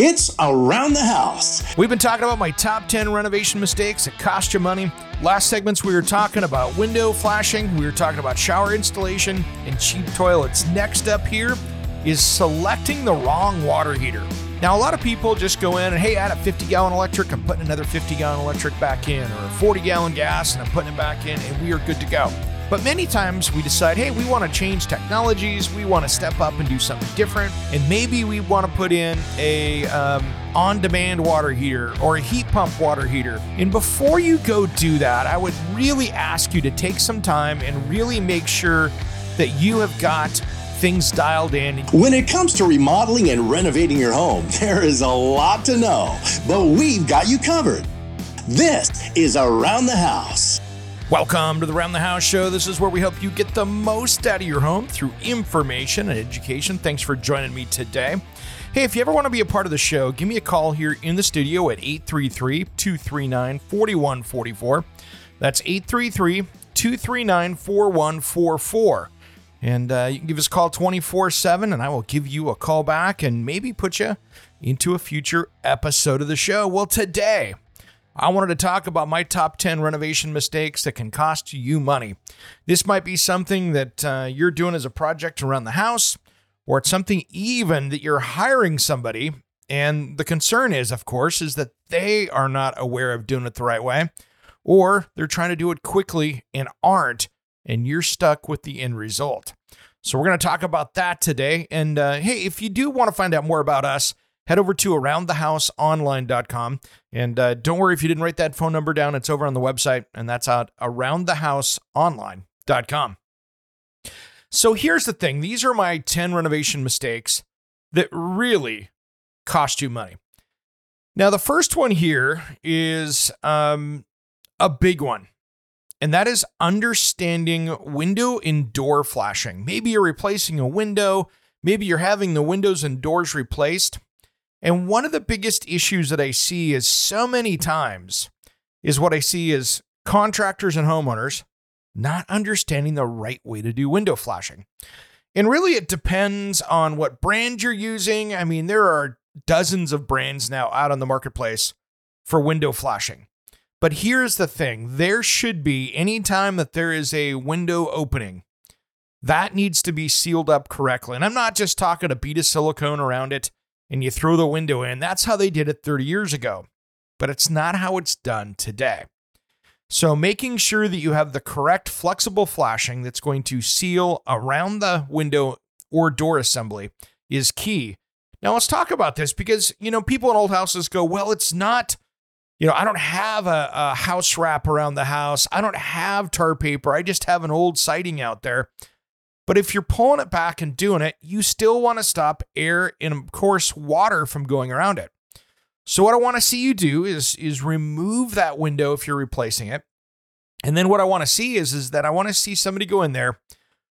It's Around the House. We've been talking about my top 10 renovation mistakes that cost you money. Last segments, we were talking about window flashing, we were talking about shower installation and cheap toilets. Next up here is selecting the wrong water heater. Now, a lot of people just go in and, hey, I had a 50 gallon electric, I'm putting another 50 gallon electric back in, or a 40 gallon gas and I'm putting it back in, and we are good to go. But many times we decide, hey, we want to change technologies, we want to step up and do something different, and maybe we want to put in a um, on-demand water heater or a heat pump water heater. And before you go do that, I would really ask you to take some time and really make sure that you have got things dialed in. When it comes to remodeling and renovating your home, there is a lot to know, but we've got you covered. This is Around the House. Welcome to the Round the House Show. This is where we help you get the most out of your home through information and education. Thanks for joining me today. Hey, if you ever want to be a part of the show, give me a call here in the studio at 833 239 4144. That's 833 239 4144. And uh, you can give us a call 24 7, and I will give you a call back and maybe put you into a future episode of the show. Well, today, I wanted to talk about my top 10 renovation mistakes that can cost you money. This might be something that uh, you're doing as a project around the house, or it's something even that you're hiring somebody. And the concern is, of course, is that they are not aware of doing it the right way, or they're trying to do it quickly and aren't, and you're stuck with the end result. So, we're going to talk about that today. And uh, hey, if you do want to find out more about us, head over to aroundthehouseonline.com. And uh, don't worry if you didn't write that phone number down, it's over on the website, and that's at aroundthehouseonline.com. So here's the thing these are my 10 renovation mistakes that really cost you money. Now, the first one here is um, a big one, and that is understanding window and door flashing. Maybe you're replacing a window, maybe you're having the windows and doors replaced. And one of the biggest issues that I see is so many times is what I see is contractors and homeowners not understanding the right way to do window flashing. And really, it depends on what brand you're using. I mean, there are dozens of brands now out on the marketplace for window flashing. But here's the thing there should be, anytime that there is a window opening, that needs to be sealed up correctly. And I'm not just talking a bead of silicone around it and you throw the window in. That's how they did it 30 years ago, but it's not how it's done today. So, making sure that you have the correct flexible flashing that's going to seal around the window or door assembly is key. Now, let's talk about this because, you know, people in old houses go, well, it's not, you know, I don't have a, a house wrap around the house. I don't have tar paper. I just have an old siding out there. But if you're pulling it back and doing it, you still want to stop air and, of course, water from going around it. So what I want to see you do is is remove that window if you're replacing it. And then what I want to see is is that I want to see somebody go in there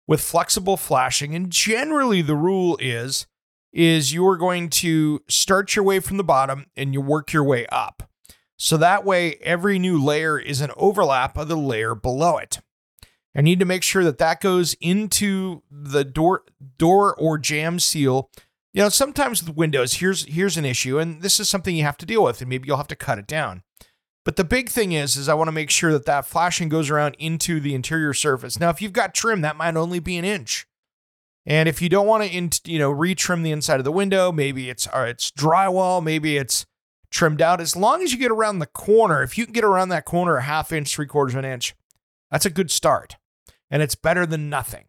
with flexible flashing and generally the rule is is you're going to start your way from the bottom and you work your way up. So that way every new layer is an overlap of the layer below it. I need to make sure that that goes into the door door or jam seal. You know, sometimes with windows, here's here's an issue, and this is something you have to deal with, and maybe you'll have to cut it down. But the big thing is, is I want to make sure that that flashing goes around into the interior surface. Now, if you've got trim, that might only be an inch. And if you don't want to, you know, retrim the inside of the window, maybe it's or it's drywall, maybe it's trimmed out. As long as you get around the corner, if you can get around that corner a half inch, three quarters of an inch, that's a good start and it's better than nothing.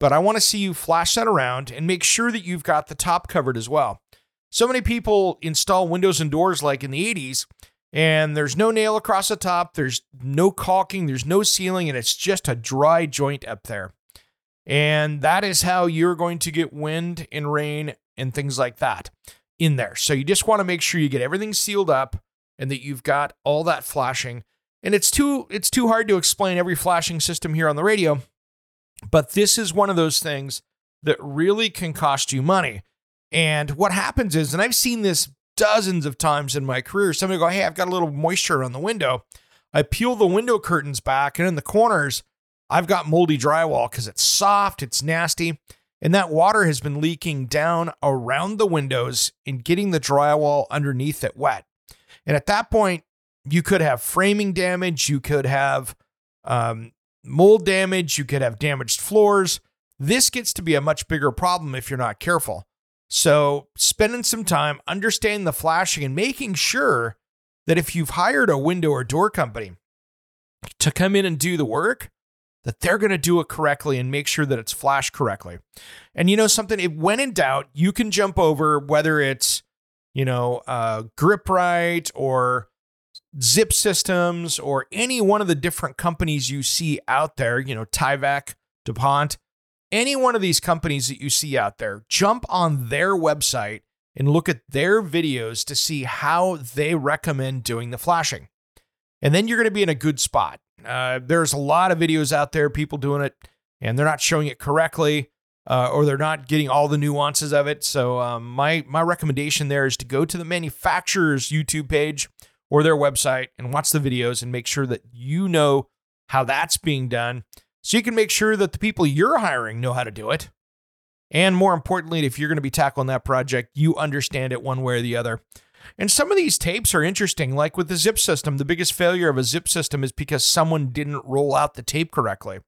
But I want to see you flash that around and make sure that you've got the top covered as well. So many people install windows and doors like in the 80s, and there's no nail across the top, there's no caulking, there's no sealing, and it's just a dry joint up there. And that is how you're going to get wind and rain and things like that in there. So you just want to make sure you get everything sealed up and that you've got all that flashing. And it's too it's too hard to explain every flashing system here on the radio, but this is one of those things that really can cost you money. And what happens is, and I've seen this dozens of times in my career, somebody go, Hey, I've got a little moisture on the window. I peel the window curtains back, and in the corners, I've got moldy drywall because it's soft, it's nasty, and that water has been leaking down around the windows and getting the drywall underneath it wet. And at that point, you could have framing damage, you could have um, mold damage, you could have damaged floors. This gets to be a much bigger problem if you're not careful. So, spending some time understanding the flashing and making sure that if you've hired a window or door company to come in and do the work, that they're going to do it correctly and make sure that it's flashed correctly. And you know something, if when in doubt, you can jump over whether it's, you know, uh, right or Zip Systems or any one of the different companies you see out there, you know, Tyvek, DuPont, any one of these companies that you see out there, jump on their website and look at their videos to see how they recommend doing the flashing. And then you're going to be in a good spot. Uh, there's a lot of videos out there, people doing it, and they're not showing it correctly. Uh, or they're not getting all the nuances of it. So um, my my recommendation there is to go to the manufacturer's YouTube page or their website and watch the videos and make sure that you know how that's being done so you can make sure that the people you're hiring know how to do it. And more importantly, if you're going to be tackling that project, you understand it one way or the other. And some of these tapes are interesting, like with the zip system. The biggest failure of a zip system is because someone didn't roll out the tape correctly.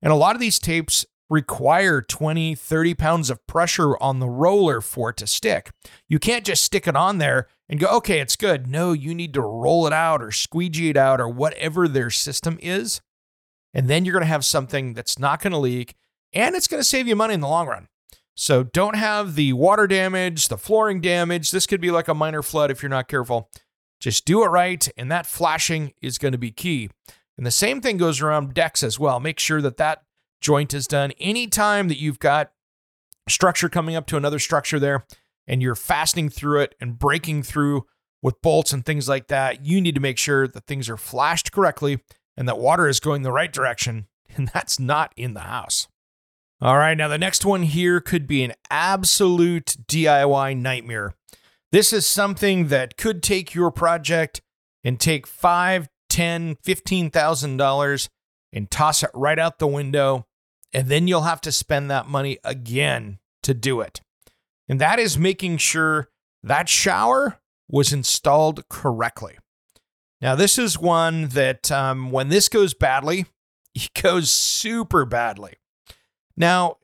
And a lot of these tapes require 20, 30 pounds of pressure on the roller for it to stick. You can't just stick it on there and go, okay, it's good. No, you need to roll it out or squeegee it out or whatever their system is. And then you're going to have something that's not going to leak and it's going to save you money in the long run. So don't have the water damage, the flooring damage. This could be like a minor flood if you're not careful. Just do it right, and that flashing is going to be key. And the same thing goes around decks as well. Make sure that that joint is done anytime that you've got structure coming up to another structure there and you're fastening through it and breaking through with bolts and things like that. You need to make sure that things are flashed correctly and that water is going the right direction, and that's not in the house. All right, now the next one here could be an absolute DIY nightmare. This is something that could take your project and take five, ten, fifteen thousand dollars and toss it right out the window, and then you'll have to spend that money again to do it. And that is making sure that shower was installed correctly. Now, this is one that um, when this goes badly, it goes super badly. Now,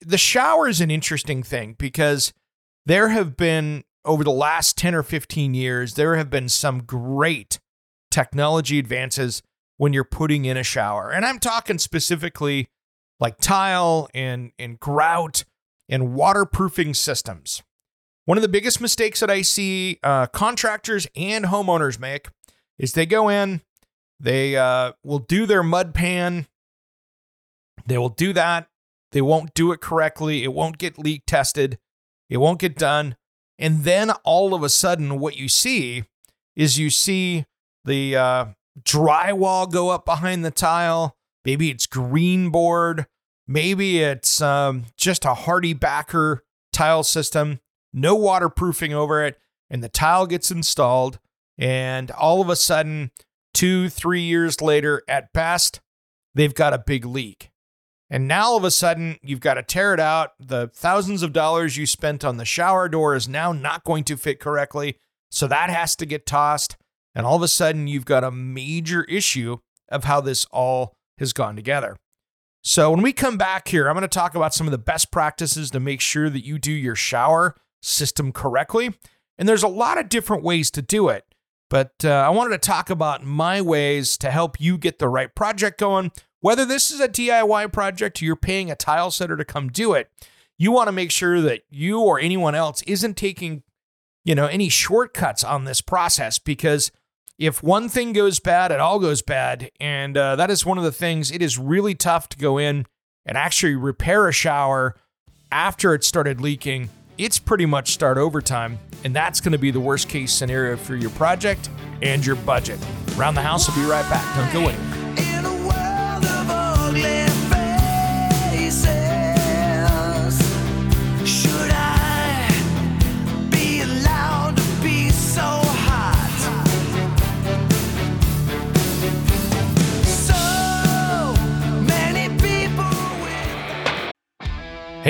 the shower is an interesting thing because there have been, over the last 10 or 15 years, there have been some great technology advances when you're putting in a shower. And I'm talking specifically like tile and, and grout and waterproofing systems. One of the biggest mistakes that I see uh, contractors and homeowners make is they go in, they uh, will do their mud pan. They will do that. They won't do it correctly. It won't get leak tested. It won't get done. And then all of a sudden, what you see is you see the uh, drywall go up behind the tile. Maybe it's green board. Maybe it's um, just a HardieBacker tile system, no waterproofing over it, and the tile gets installed. And all of a sudden, two, three years later, at best, they've got a big leak. And now all of a sudden, you've got to tear it out. The thousands of dollars you spent on the shower door is now not going to fit correctly. So that has to get tossed. And all of a sudden, you've got a major issue of how this all has gone together. So when we come back here, I'm going to talk about some of the best practices to make sure that you do your shower system correctly. And there's a lot of different ways to do it. But uh, I wanted to talk about my ways to help you get the right project going. Whether this is a DIY project or you're paying a tile setter to come do it, you want to make sure that you or anyone else isn't taking, you know, any shortcuts on this process because if one thing goes bad, it all goes bad. And uh, that is one of the things, it is really tough to go in and actually repair a shower after it started leaking, it's pretty much start over time. And that's going to be the worst case scenario for your project and your budget. Around the house, we'll be right back. Don't go away.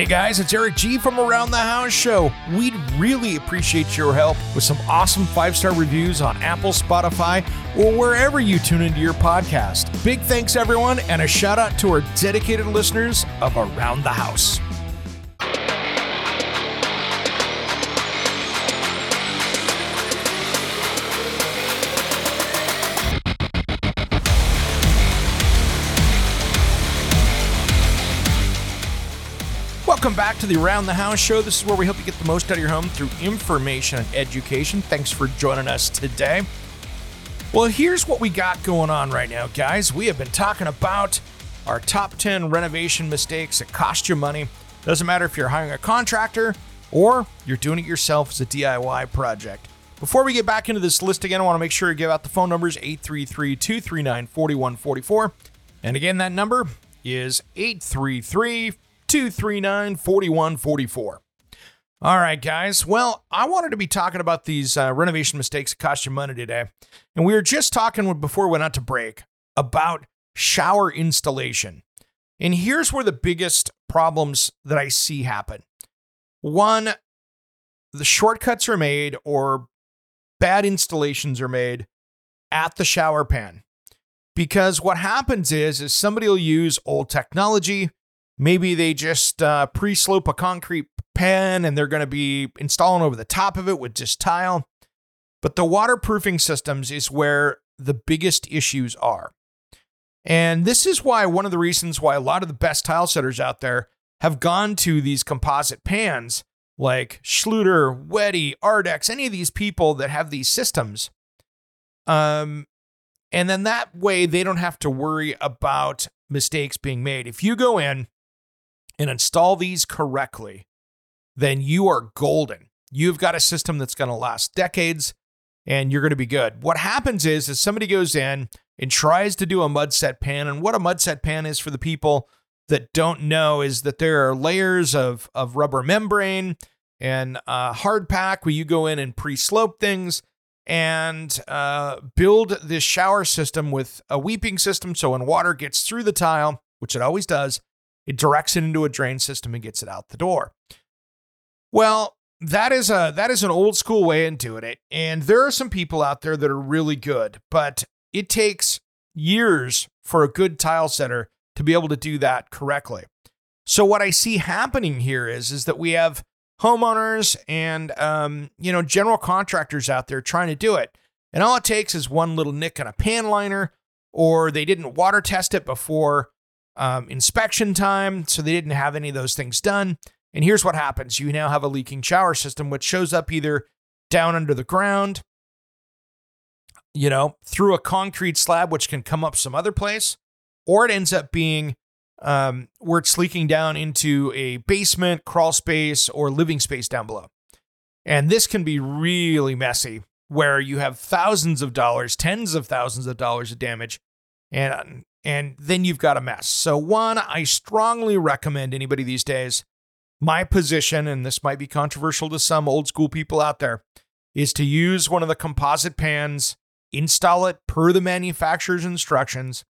Guys, it's Eric G from Around the House Show. We'd really appreciate your help with some awesome five star reviews on Apple, Spotify, or wherever you tune into your podcast. Big thanks, everyone, and a shout out to our dedicated listeners of Around the House. Welcome back to the Around the House show. This is where we help you get the most out of your home through information and education. Thanks for joining us today. Well, here's what we got going on right now, guys. We have been talking about our top 10 renovation mistakes that cost you money. Doesn't matter if you're hiring a contractor or you're doing it yourself as a DIY project. Before we get back into this list again, I want to make sure to give out the phone numbers 833 239 4144. And again, that number is 833 239 4144. All right, guys. Well, I wanted to be talking about these uh, renovation mistakes that cost you money today. And we were just talking before we went out to break about shower installation. And here's where the biggest problems that I see happen one, the shortcuts are made or bad installations are made at the shower pan. Because what happens is, is somebody will use old technology Maybe they just uh, pre slope a concrete pan and they're going to be installing over the top of it with just tile. But the waterproofing systems is where the biggest issues are. And this is why one of the reasons why a lot of the best tile setters out there have gone to these composite pans like Schluter, Wedi, Ardex, any of these people that have these systems. Um, and then that way they don't have to worry about mistakes being made. If you go in and install these correctly, then you are golden. You've got a system that's going to last decades and you're going to be good. What happens is, is somebody goes in and tries to do a mud set pan. And what a mud set pan is for the people that don't know is that there are layers of, of rubber membrane and uh, hard pack where you go in and pre slope things and uh, build this shower system with a weeping system. So when water gets through the tile, which it always does, it directs it into a drain system and gets it out the door. Well, that is a that is an old school way of doing it. And there are some people out there that are really good, but it takes years for a good tile setter to be able to do that correctly. So what I see happening here is is that we have homeowners and um, you know general contractors out there trying to do it, and all it takes is one little nick on a pan liner, or they didn't water test it before um, inspection time, so they didn't have any of those things done. And here's what happens you now have a leaking shower system, which shows up either down under the ground, you know, through a concrete slab, which can come up some other place, or it ends up being um, where it's leaking down into a basement, crawl space, or living space down below. And this can be really messy where you have thousands of dollars, tens of thousands of dollars of damage. And and then you've got a mess. So, one, I strongly recommend anybody these days, my position, and this might be controversial to some old school people out there, is to use one of the composite pans, install it per the manufacturer's instructions.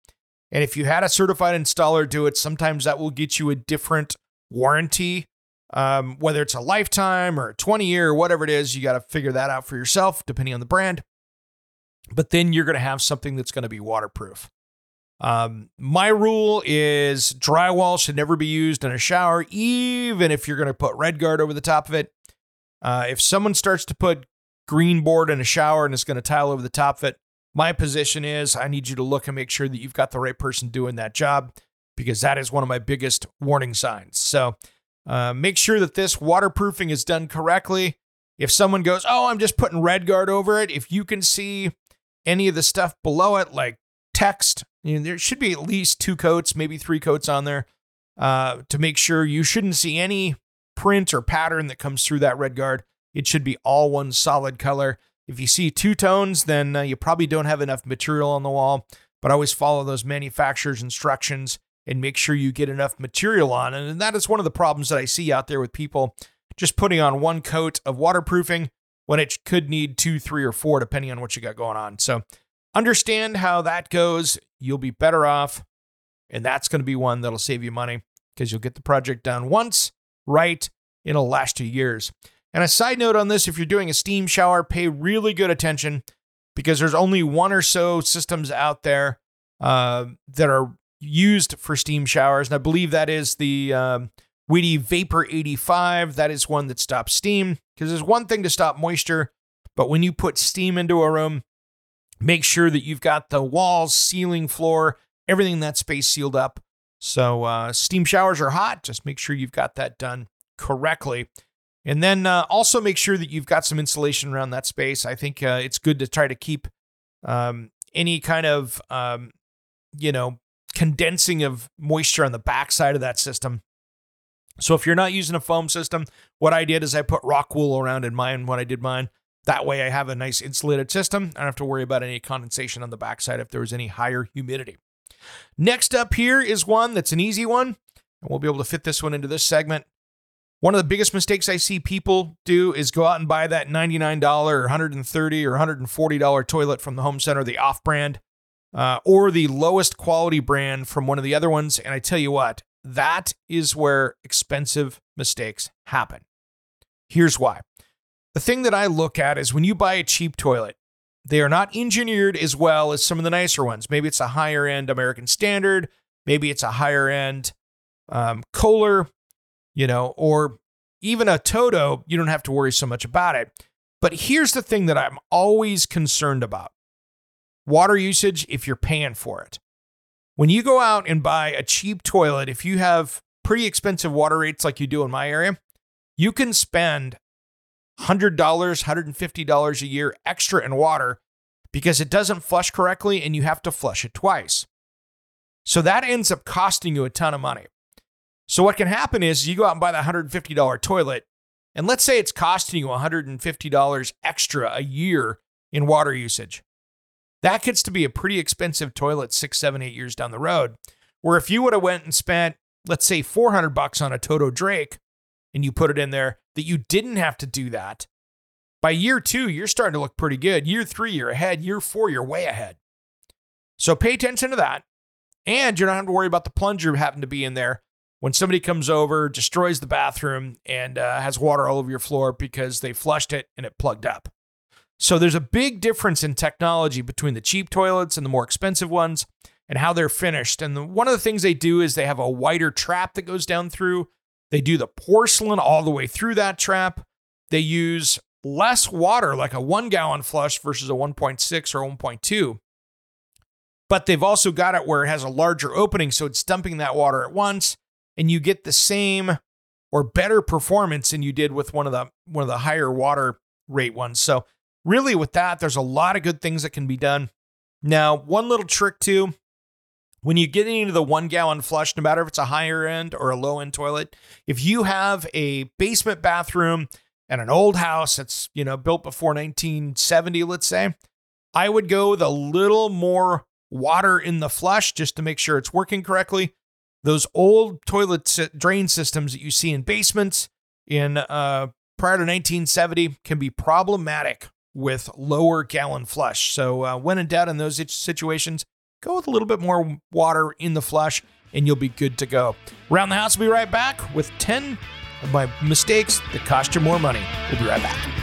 And if you had a certified installer do it, sometimes that will get you a different warranty, um, whether it's a lifetime or a 20 year or whatever it is. You got to figure that out for yourself, depending on the brand. But then you're going to have something that's going to be waterproof. Um, my rule is drywall should never be used in a shower, even if you're going to put RedGard over the top of it. Uh, if someone starts to put green board in a shower and is going to tile over the top of it, my position is I need you to look and make sure that you've got the right person doing that job because that is one of my biggest warning signs. So uh, make sure that this waterproofing is done correctly. If someone goes, oh, I'm just putting RedGard over it, if you can see any of the stuff below it, like text. You know, there should be at least two coats, maybe three coats on there. uh, to make sure you shouldn't see any print or pattern that comes through that RedGard. It should be all one solid color. If you see two tones, then uh, you probably don't have enough material on the wall. But always follow those manufacturer's instructions and make sure you get enough material on. And that is one of the problems that I see out there with people just putting on one coat of waterproofing when it could need two, three, or four, depending on what you got going on. So understand how that goes. You'll be better off. And that's going to be one that'll save you money because you'll get the project done once, right? It'll last you years. And a side note on this if you're doing a steam shower, pay really good attention because there's only one or so systems out there uh, that are used for steam showers. And I believe that is the um, Wedi Vapor 85. That is one that stops steam because there's one thing to stop moisture, but when you put steam into a room, make sure that you've got the walls, ceiling, floor, everything in that space sealed up. So uh, steam showers are hot. Just make sure you've got that done correctly. And then uh, also make sure that you've got some insulation around that space. I think uh, it's good to try to keep um, any kind of, um, you know, condensing of moisture on the backside of that system. So if you're not using a foam system, what I did is I put rock wool around in mine when I did mine. That way I have a nice insulated system. I don't have to worry about any condensation on the backside if there was any higher humidity. Next up here is one that's an easy one, and we'll be able to fit this one into this segment. One of the biggest mistakes I see people do is go out and buy that $99 or $130 or $140 toilet from the home center, the off brand, uh, or the lowest quality brand from one of the other ones. And I tell you what, that is where expensive mistakes happen. Here's why. The thing that I look at is when you buy a cheap toilet, they are not engineered as well as some of the nicer ones. Maybe it's a higher end American Standard, maybe it's a higher end um, Kohler, you know, or even a Toto. You don't have to worry so much about it. But here's the thing that I'm always concerned about water usage if you're paying for it. When you go out and buy a cheap toilet, if you have pretty expensive water rates like you do in my area, you can spend $100, $150 a year extra in water because it doesn't flush correctly and you have to flush it twice. So that ends up costing you a ton of money. So what can happen is you go out and buy the $150 toilet, and let's say it's costing you $150 extra a year in water usage. That gets to be a pretty expensive toilet six, seven, eight years down the road. Where if you would have went and spent, let's say, 400 bucks on a Toto Drake, and you put it in there, that you didn't have to do that. By year two, you're starting to look pretty good. Year three, you're ahead. Year four, you're way ahead. So pay attention to that. And you don't have to worry about the plunger having to be in there when somebody comes over, destroys the bathroom, and uh, has water all over your floor because they flushed it and it plugged up. So there's a big difference in technology between the cheap toilets and the more expensive ones and how they're finished. And the, one of the things they do is they have a wider trap that goes down through. They do the porcelain all the way through that trap. They use less water, like a one gallon flush versus a 1.6 or 1.2. But they've also got it where it has a larger opening, so it's dumping that water at once, and you get the same or better performance than you did with one of the one of the higher water rate ones. So really, with that, there's a lot of good things that can be done. Now, one little trick too when you get into the one gallon flush, no matter if it's a higher end or a low end toilet, if you have a basement bathroom and an old house that's, you know, built before 1970, let's say, I would go with a little more water in the flush just to make sure it's working correctly. Those old toilet drain systems that you see in basements in uh, prior to 1970 can be problematic with lower gallon flush. So uh, when in doubt in those situations, go with a little bit more water in the flush and you'll be good to go. Around the house, we'll be right back with 10 of my mistakes that cost you more money. We'll be right back.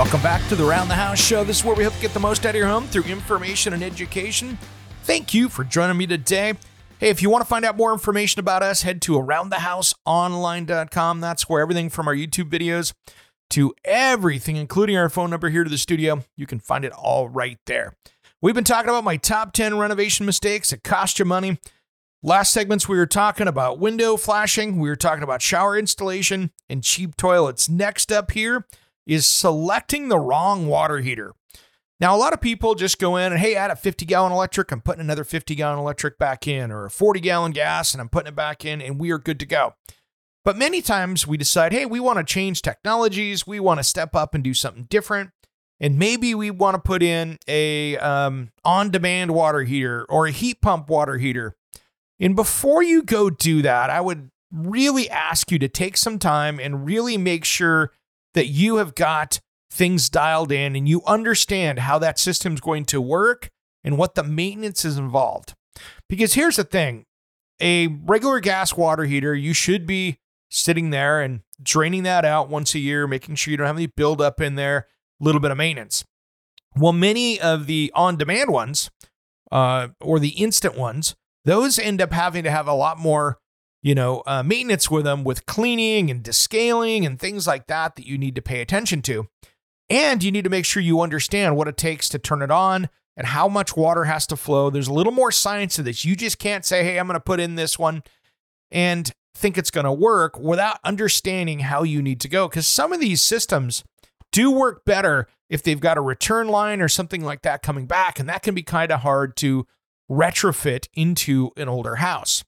Welcome back to the Round the House Show. This is where we hope to get the most out of your home through information and education. Thank you for joining me today. Hey, if you want to find out more information about us, head to aroundthehouseonline.com. That's where everything from our YouTube videos to everything, including our phone number here to the studio, you can find it all right there. We've been talking about my top 10 renovation mistakes that cost you money. Last segments, we were talking about window flashing, we were talking about shower installation and cheap toilets. Next up here is selecting the wrong water heater. Now, a lot of people just go in and, hey, I had a 50 gallon electric, I'm putting another 50 gallon electric back in, or a 40 gallon gas and I'm putting it back in, and we are good to go. But many times we decide, hey, we want to change technologies, we want to step up and do something different. And maybe we want to put in a um, on demand water heater or a heat pump water heater. And before you go do that, I would really ask you to take some time and really make sure that you have got things dialed in and you understand how that system's going to work and what the maintenance is involved. Because here's the thing a regular gas water heater, you should be sitting there and draining that out once a year, making sure you don't have any buildup in there, a little bit of maintenance. Well, many of the on demand ones uh, or the instant ones, those end up having to have a lot more you know, uh, maintenance with them with cleaning and descaling and things like that that you need to pay attention to. And you need to make sure you understand what it takes to turn it on and how much water has to flow. There's a little more science to this. You just can't say, hey, I'm going to put in this one and think it's going to work without understanding how you need to go. Because some of these systems do work better if they've got a return line or something like that coming back. And that can be kind of hard to retrofit into an older house.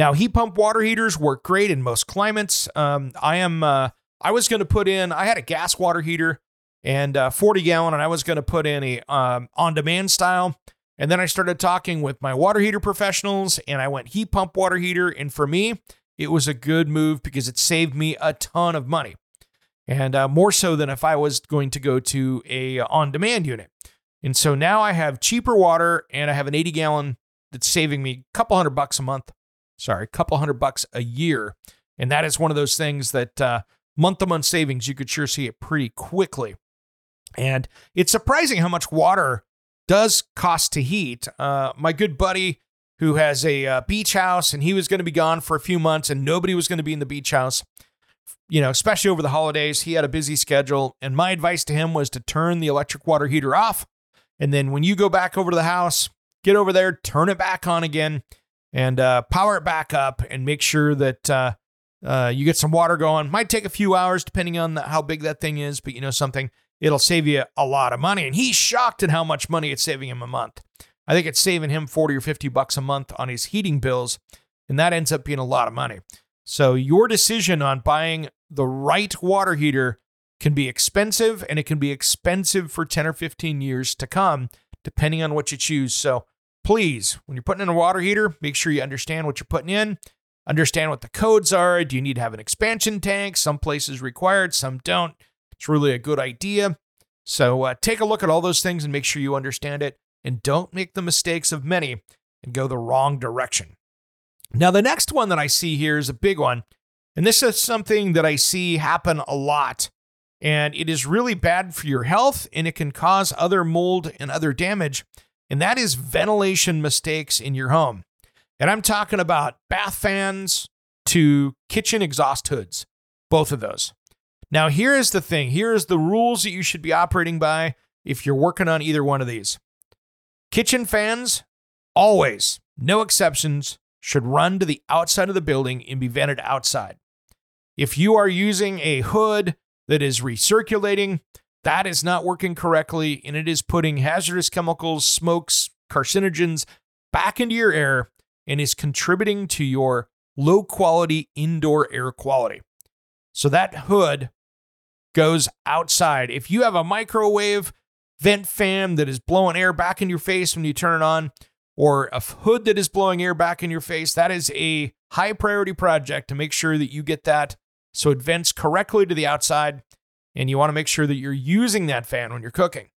Now, heat pump water heaters work great in most climates. Um, I am, uh, I was going to put in, I had a gas water heater and uh, 40 gallon, and I was going to put in a um, on demand style. And then I started talking with my water heater professionals, and I went heat pump water heater. And for me, it was a good move because it saved me a ton of money, and uh, more so than if I was going to go to a on demand unit. And so now I have cheaper water, and I have an 80 gallon that's saving me a couple hundred bucks a month. Sorry, a couple hundred bucks a year. And that is one of those things that uh, month to month savings, you could sure see it pretty quickly. And it's surprising how much water does cost to heat. Uh, my good buddy who has a uh, beach house and he was going to be gone for a few months and nobody was going to be in the beach house, you know, especially over the holidays. He had a busy schedule. And my advice to him was to turn the electric water heater off. And then when you go back over to the house, get over there, turn it back on again, and uh, power it back up and make sure that uh, uh, you get some water going. Might take a few hours depending on the, how big that thing is, but you know something, it'll save you a lot of money. And he's shocked at how much money it's saving him a month. I think it's saving him 40 or 50 bucks a month on his heating bills, and that ends up being a lot of money. So your decision on buying the right water heater can be expensive and it can be expensive for 10 or 15 years to come depending on what you choose. So please, when you're putting in a water heater, make sure you understand what you're putting in, understand what the codes are. Do you need to have an expansion tank? Some places required, some don't. It's really a good idea. So uh, take a look at all those things and make sure you understand it. And don't make the mistakes of many and go the wrong direction. Now, the next one that I see here is a big one. And this is something that I see happen a lot. And it is really bad for your health and it can cause other mold and other damage. And that is ventilation mistakes in your home. And I'm talking about bath fans to kitchen exhaust hoods, both of those. Now, here is the thing here is the rules that you should be operating by if you're working on either one of these. Kitchen fans, always, no exceptions, should run to the outside of the building and be vented outside. If you are using a hood that is recirculating, that is not working correctly and it is putting hazardous chemicals, smokes, carcinogens back into your air and is contributing to your low quality indoor air quality. So that hood goes outside. If you have a microwave vent fan that is blowing air back in your face when you turn it on, or a hood that is blowing air back in your face, that is a high priority project to make sure that you get that so it vents correctly to the outside. And you want to make sure that you're using that fan when you're cooking.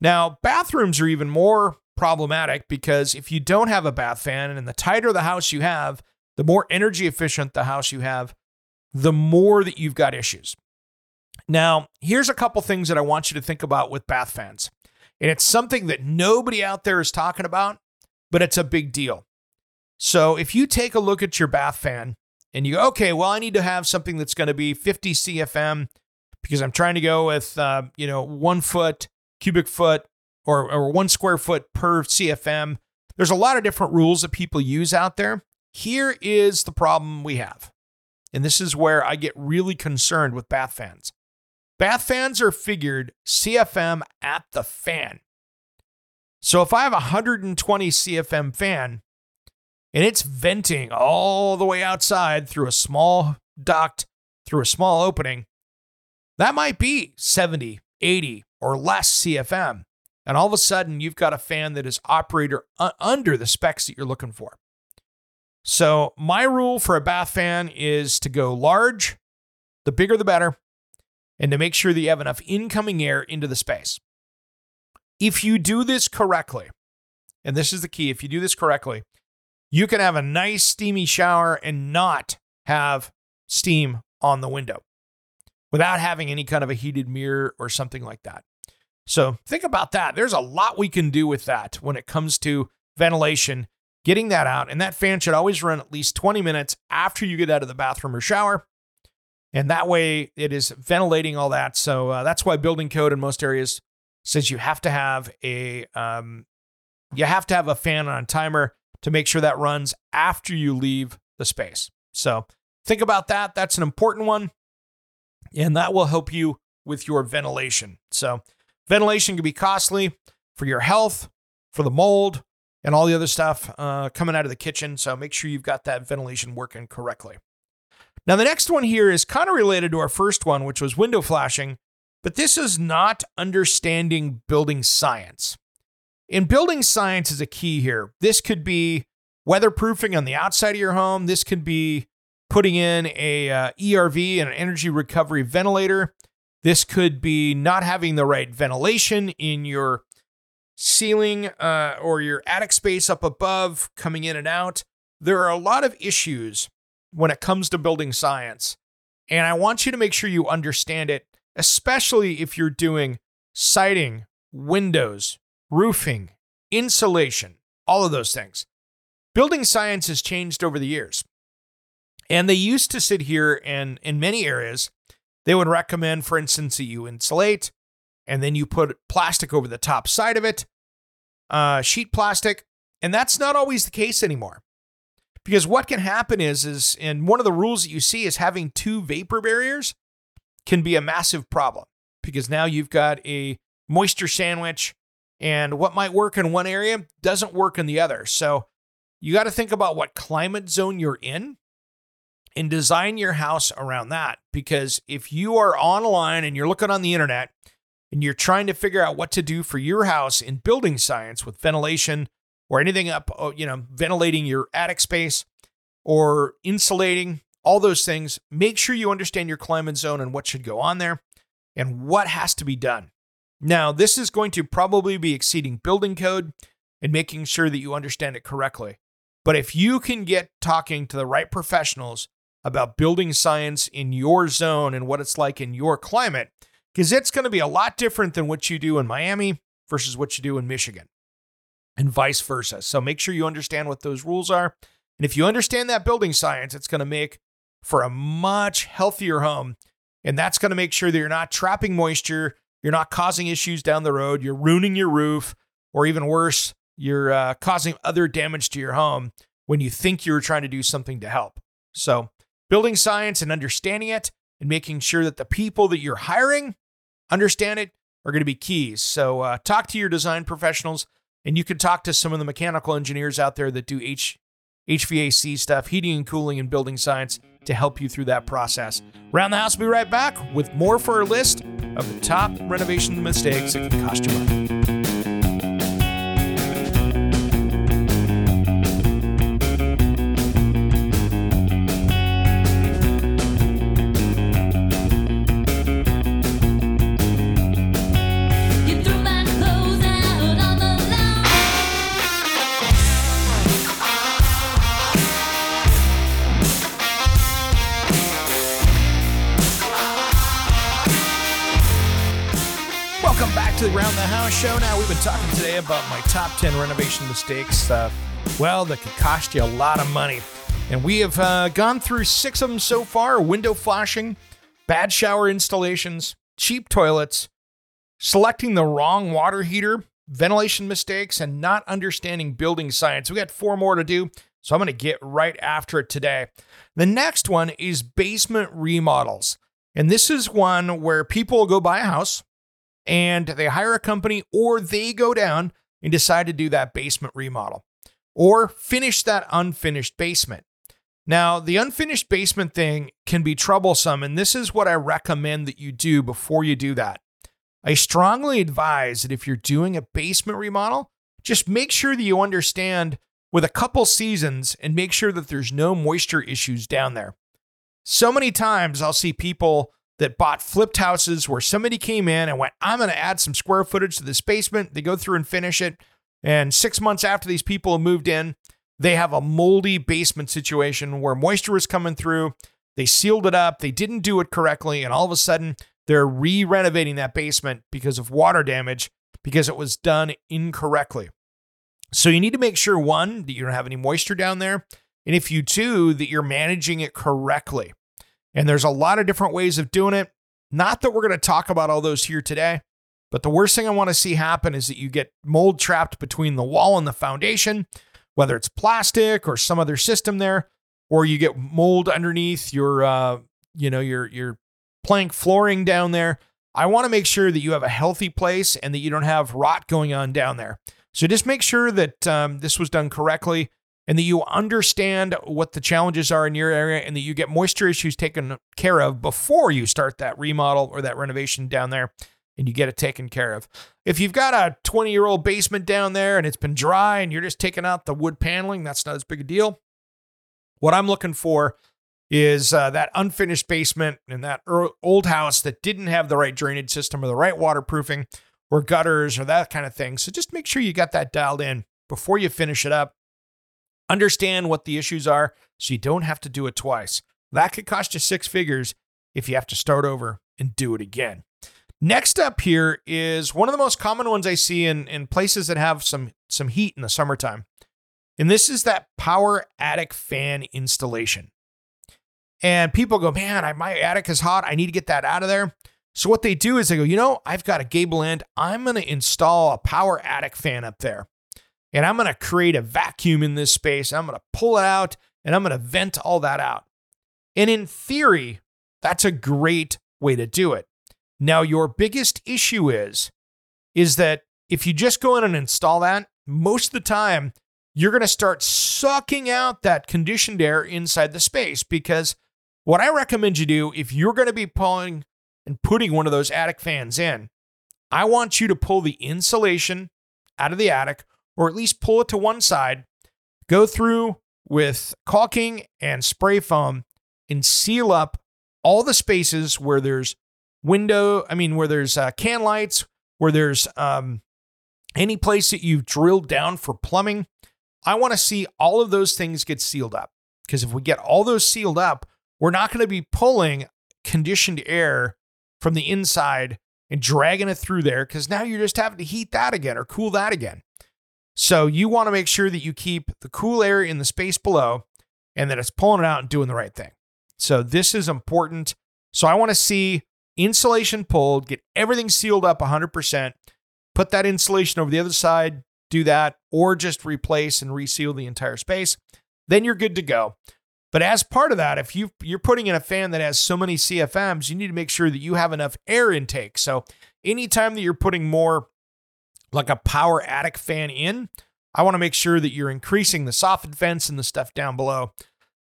Now, bathrooms are even more problematic because if you don't have a bath fan and the tighter the house you have, the more energy efficient the house you have, the more that you've got issues. Now, here's a couple things that I want you to think about with bath fans. And it's something that nobody out there is talking about, but it's a big deal. So if you take a look at your bath fan and you go, okay, well, I need to have something that's going to be 50 CFM because I'm trying to go with, uh, you know, one foot cubic foot or, or one square foot per CFM. There's a lot of different rules that people use out there. Here is the problem we have. And this is where I get really concerned with bath fans. Bath fans are figured CFM at the fan. So if I have a 120 CFM fan and it's venting all the way outside through a small duct, through a small opening, that might be 70, 80, or less CFM. And all of a sudden, you've got a fan that is operator under the specs that you're looking for. So, my rule for a bath fan is to go large, the bigger the better, and to make sure that you have enough incoming air into the space. If you do this correctly, and this is the key, if you do this correctly, you can have a nice steamy shower and not have steam on the window without having any kind of a heated mirror or something like that. So think about that. There's a lot we can do with that when it comes to ventilation, getting that out. And that fan should always run at least 20 minutes after you get out of the bathroom or shower. And that way it is ventilating all that. So uh, that's why building code in most areas says you have to have a um, you have to have a fan on timer to make sure that runs after you leave the space. So think about that. That's an important one. And that will help you with your ventilation. So ventilation can be costly for your health, for the mold, and all the other stuff uh, coming out of the kitchen. So make sure you've got that ventilation working correctly. Now, the next one here is kind of related to our first one, which was window flashing, but this is not understanding building science. In building science is a key here. This could be weatherproofing on the outside of your home. This could be putting in a uh, ERV and an energy recovery ventilator. This could be not having the right ventilation in your ceiling uh, or your attic space up above, coming in and out. There are a lot of issues when it comes to building science. And I want you to make sure you understand it, especially if you're doing siding, windows, roofing, insulation, all of those things. Building science has changed over the years. And they used to sit here and in many areas, they would recommend, for instance, that you insulate and then you put plastic over the top side of it, uh, sheet plastic. And that's not always the case anymore. Because what can happen is, is, and one of the rules that you see is having two vapor barriers can be a massive problem because now you've got a moisture sandwich and what might work in one area doesn't work in the other. So you got to think about what climate zone you're in and design your house around that. Because if you are online and you're looking on the internet and you're trying to figure out what to do for your house in building science with ventilation or anything up, uh, you know, ventilating your attic space or insulating, all those things, make sure you understand your climate zone and what should go on there and what has to be done. Now, this is going to probably be exceeding building code and making sure that you understand it correctly. But if you can get talking to the right professionals about building science in your zone and what it's like in your climate, because it's going to be a lot different than what you do in Miami versus what you do in Michigan, and vice versa. So make sure you understand what those rules are. And if you understand that building science, it's going to make for a much healthier home. And that's going to make sure that you're not trapping moisture, you're not causing issues down the road, you're ruining your roof, or even worse, you're uh, causing other damage to your home when you think you're trying to do something to help. So building science and understanding it and making sure that the people that you're hiring understand it are going to be keys. So uh, talk to your design professionals, and you can talk to some of the mechanical engineers out there that do H- HVAC stuff, heating and cooling, and building science to help you through that process. Round the House we'll be right back with more for our list of the top renovation mistakes that can cost you money. Show. Now, we've been talking today about my top 10 renovation mistakes, uh, well, that could cost you a lot of money. And we have uh, gone through six of them so far window flashing, bad shower installations, cheap toilets, selecting the wrong water heater, ventilation mistakes, and not understanding building science. We got four more to do, so I'm going to get right after it today. The next one is basement remodels. And this is one where people go buy a house and they hire a company or they go down and decide to do that basement remodel or finish that unfinished basement. Now, the unfinished basement thing can be troublesome, and this is what I recommend that you do before you do that. I strongly advise that if you're doing a basement remodel, just make sure that you understand with a couple seasons and make sure that there's no moisture issues down there. So many times I'll see people that bought flipped houses where somebody came in and went, I'm going to add some square footage to this basement. They go through and finish it. And six months after these people have moved in, they have a moldy basement situation where moisture is coming through. They sealed it up, they didn't do it correctly, and all of a sudden they're re renovating that basement because of water damage because it was done incorrectly. So you need to make sure one, that you don't have any moisture down there. And if you do, that you're managing it correctly. And there's a lot of different ways of doing it. Not that we're going to talk about all those here today, but the worst thing I want to see happen is that you get mold trapped between the wall and the foundation, whether it's plastic or some other system there, or you get mold underneath your, uh, you know, your your plank flooring down there. I want to make sure that you have a healthy place and that you don't have rot going on down there. So just make sure that um, this was done correctly and that you understand what the challenges are in your area and that you get moisture issues taken care of before you start that remodel or that renovation down there and you get it taken care of. If you've got a 20 year old basement down there and it's been dry and you're just taking out the wood paneling, that's not as big a deal. What I'm looking for is uh, that unfinished basement in that old house that didn't have the right drainage system or the right waterproofing or gutters or that kind of thing. So just make sure you got that dialed in before you finish it up. Understand what the issues are so you don't have to do it twice. That could cost you six figures if you have to start over and do it again. Next up here is one of the most common ones I see in, in places that have some, some heat in the summertime. And this is that power attic fan installation. And people go, man, I, my attic is hot. I need to get that out of there. So what they do is they go, you know, I've got a gable end. I'm going to install a power attic fan up there. And I'm going to create a vacuum in this space. I'm going to pull it out and I'm going to vent all that out. And in theory, that's a great way to do it. Now, your biggest issue is is that if you just go in and install that, most of the time you're going to start sucking out that conditioned air inside the space because what I recommend you do if you're going to be pulling and putting one of those attic fans in, I want you to pull the insulation out of the attic or at least pull it to one side, go through with caulking and spray foam and seal up all the spaces where there's window, I mean, where there's uh, can lights, where there's um, any place that you've drilled down for plumbing. I want to see all of those things get sealed up because if we get all those sealed up, we're not going to be pulling conditioned air from the inside and dragging it through there because now you're just having to heat that again or cool that again. So you want to make sure that you keep the cool air in the space below and that it's pulling it out and doing the right thing. So this is important. So I want to see insulation pulled, get everything sealed up 100%, put that insulation over the other side, do that, or just replace and reseal the entire space. Then you're good to go. But as part of that, if you you're putting in a fan that has so many CFMs, you need to make sure that you have enough air intake. So anytime that you're putting more like a power attic fan in, I want to make sure that you're increasing the soffit vents and the stuff down below.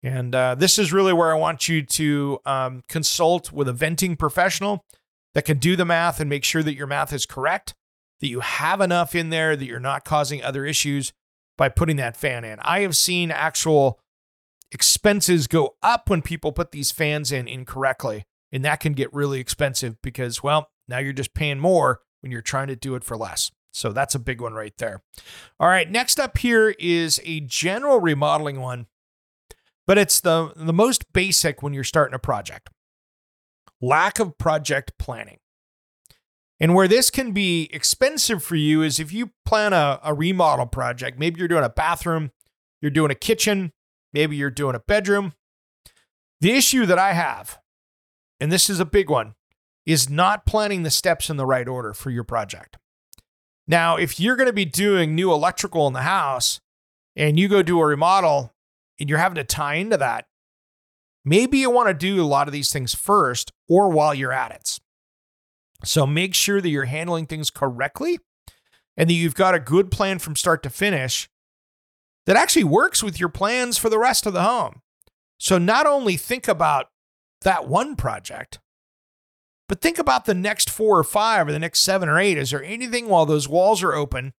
And uh, this is really where I want you to um, consult with a venting professional that can do the math and make sure that your math is correct, that you have enough in there, that you're not causing other issues by putting that fan in. I have seen actual expenses go up when people put these fans in incorrectly. And that can get really expensive because, well, now you're just paying more when you're trying to do it for less. So that's a big one right there. All right, next up here is a general remodeling one, but it's the, the most basic when you're starting a project lack of project planning. And where this can be expensive for you is if you plan a, a remodel project, maybe you're doing a bathroom, you're doing a kitchen, maybe you're doing a bedroom. The issue that I have, and this is a big one, is not planning the steps in the right order for your project. Now, if you're going to be doing new electrical in the house and you go do a remodel and you're having to tie into that, maybe you want to do a lot of these things first or while you're at it. So make sure that you're handling things correctly and that you've got a good plan from start to finish that actually works with your plans for the rest of the home. So not only think about that one project, but think about the next four or five or the next seven or eight. Is there anything while those walls are open?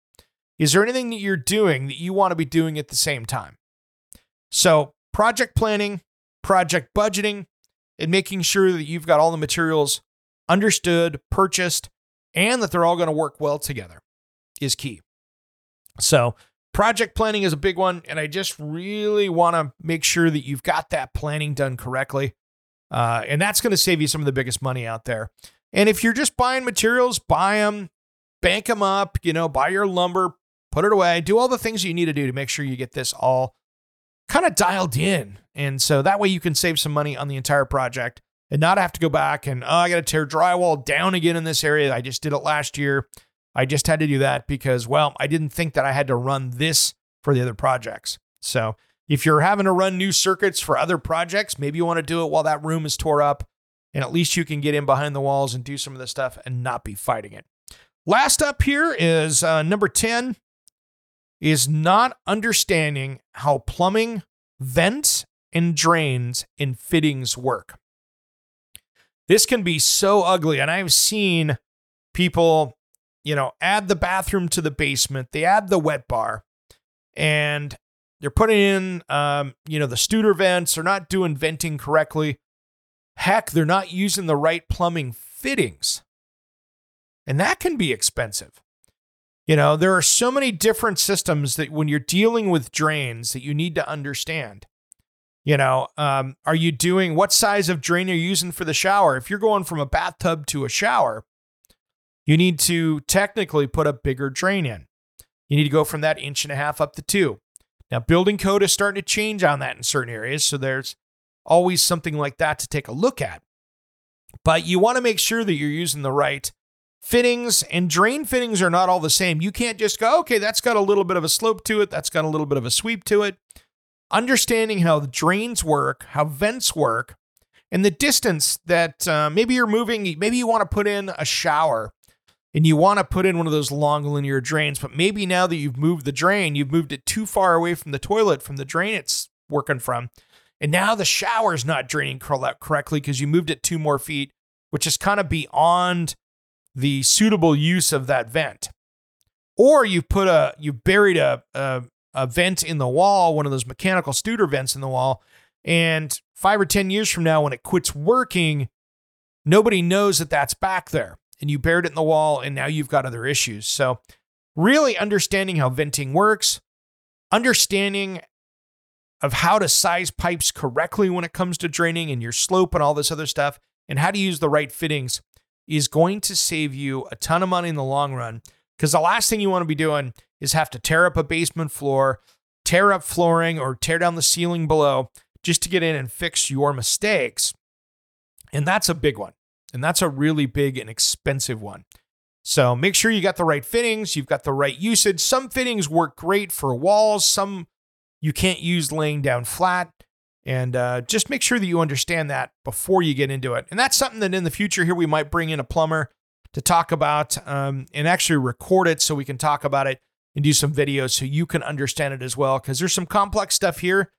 Is there anything that you're doing that you want to be doing at the same time? So, project planning, project budgeting, and making sure that you've got all the materials understood, purchased, and that they're all going to work well together is key. So, project planning is a big one. And I just really want to make sure that you've got that planning done correctly. Uh, and that's going to save you some of the biggest money out there. And if you're just buying materials, buy them, bank them up, you know, buy your lumber, put it away, do all the things you need to do to make sure you get this all kind of dialed in. And so that way you can save some money on the entire project and not have to go back and, oh, I got to tear drywall down again in this area. I just did it last year. I just had to do that because, well, I didn't think that I had to run this for the other projects. So if you're having to run new circuits for other projects, maybe you want to do it while that room is tore up. And at least you can get in behind the walls and do some of this stuff and not be fighting it. Last up here is uh, number 10 is not understanding how plumbing, vents, and drains and fittings work. This can be so ugly. And I've seen people, you know, add the bathroom to the basement, they add the wet bar, and they're putting in, um, you know, the Studor vents. They're not doing venting correctly. Heck, they're not using the right plumbing fittings. And that can be expensive. You know, there are so many different systems that when you're dealing with drains that you need to understand. You know, um, are you doing what size of drain you're you using for the shower? If you're going from a bathtub to a shower, you need to technically put a bigger drain in. You need to go from that inch and a half up to two. Now, building code is starting to change on that in certain areas. So there's always something like that to take a look at. But you want to make sure that you're using the right fittings, and drain fittings are not all the same. You can't just go, okay, that's got a little bit of a slope to it, that's got a little bit of a sweep to it understanding how the drains work, how vents work, and the distance that uh, maybe you're moving, maybe you want to put in a shower and you want to put in one of those long linear drains, but maybe now that you've moved the drain, you've moved it too far away from the toilet, from the drain it's working from. And now the shower's not draining correctly because you moved it two more feet, which is kind of beyond the suitable use of that vent. Or you put a you buried a, a a vent in the wall, one of those mechanical Studor vents in the wall. And five or 10 years from now, when it quits working, nobody knows that that's back there. And you buried it in the wall, and now you've got other issues. So, really understanding how venting works, understanding of how to size pipes correctly when it comes to draining and your slope and all this other stuff, and how to use the right fittings is going to save you a ton of money in the long run. Because the last thing you want to be doing is have to tear up a basement floor, tear up flooring, or tear down the ceiling below just to get in and fix your mistakes. And that's a big one. And that's a really big and expensive one. So make sure you got the right fittings, you've got the right usage. Some fittings work great for walls, some you can't use laying down flat. And uh, just make sure that you understand that before you get into it. And that's something that in the future here we might bring in a plumber to talk about um, and actually record it so we can talk about it and do some videos so you can understand it as well. Because there's some complex stuff here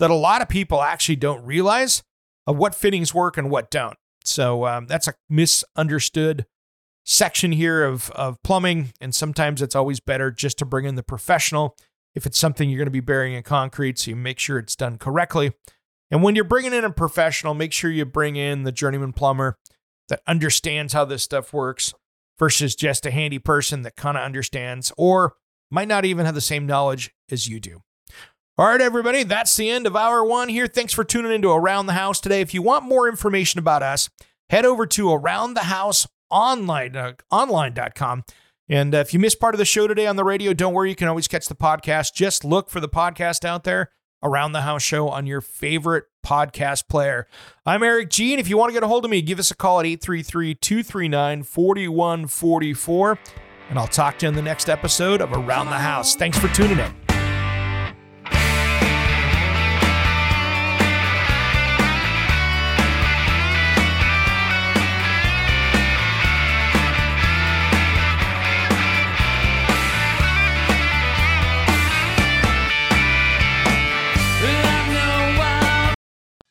that a lot of people actually don't realize of what fittings work and what don't. So um, that's a misunderstood section here of, of plumbing. And sometimes it's always better just to bring in the professional if it's something you're going to be burying in concrete. So you make sure it's done correctly. And when you're bringing in a professional, make sure you bring in the journeyman plumber that understands how this stuff works versus just a handy person that kind of understands or might not even have the same knowledge as you do. All right, everybody, that's the end of hour one here. Thanks for tuning into Around the House today. If you want more information about us, head over to Around the House online, uh, online.com. And uh, if you missed part of the show today on the radio, don't worry. You can always catch the podcast. Just look for the podcast out there, Around the House Show, on your favorite podcast player. I'm Eric. And if you want to get a hold of me, give us a call at 833 239 4144. And I'll talk to you in the next episode of Around the House. Thanks for tuning in.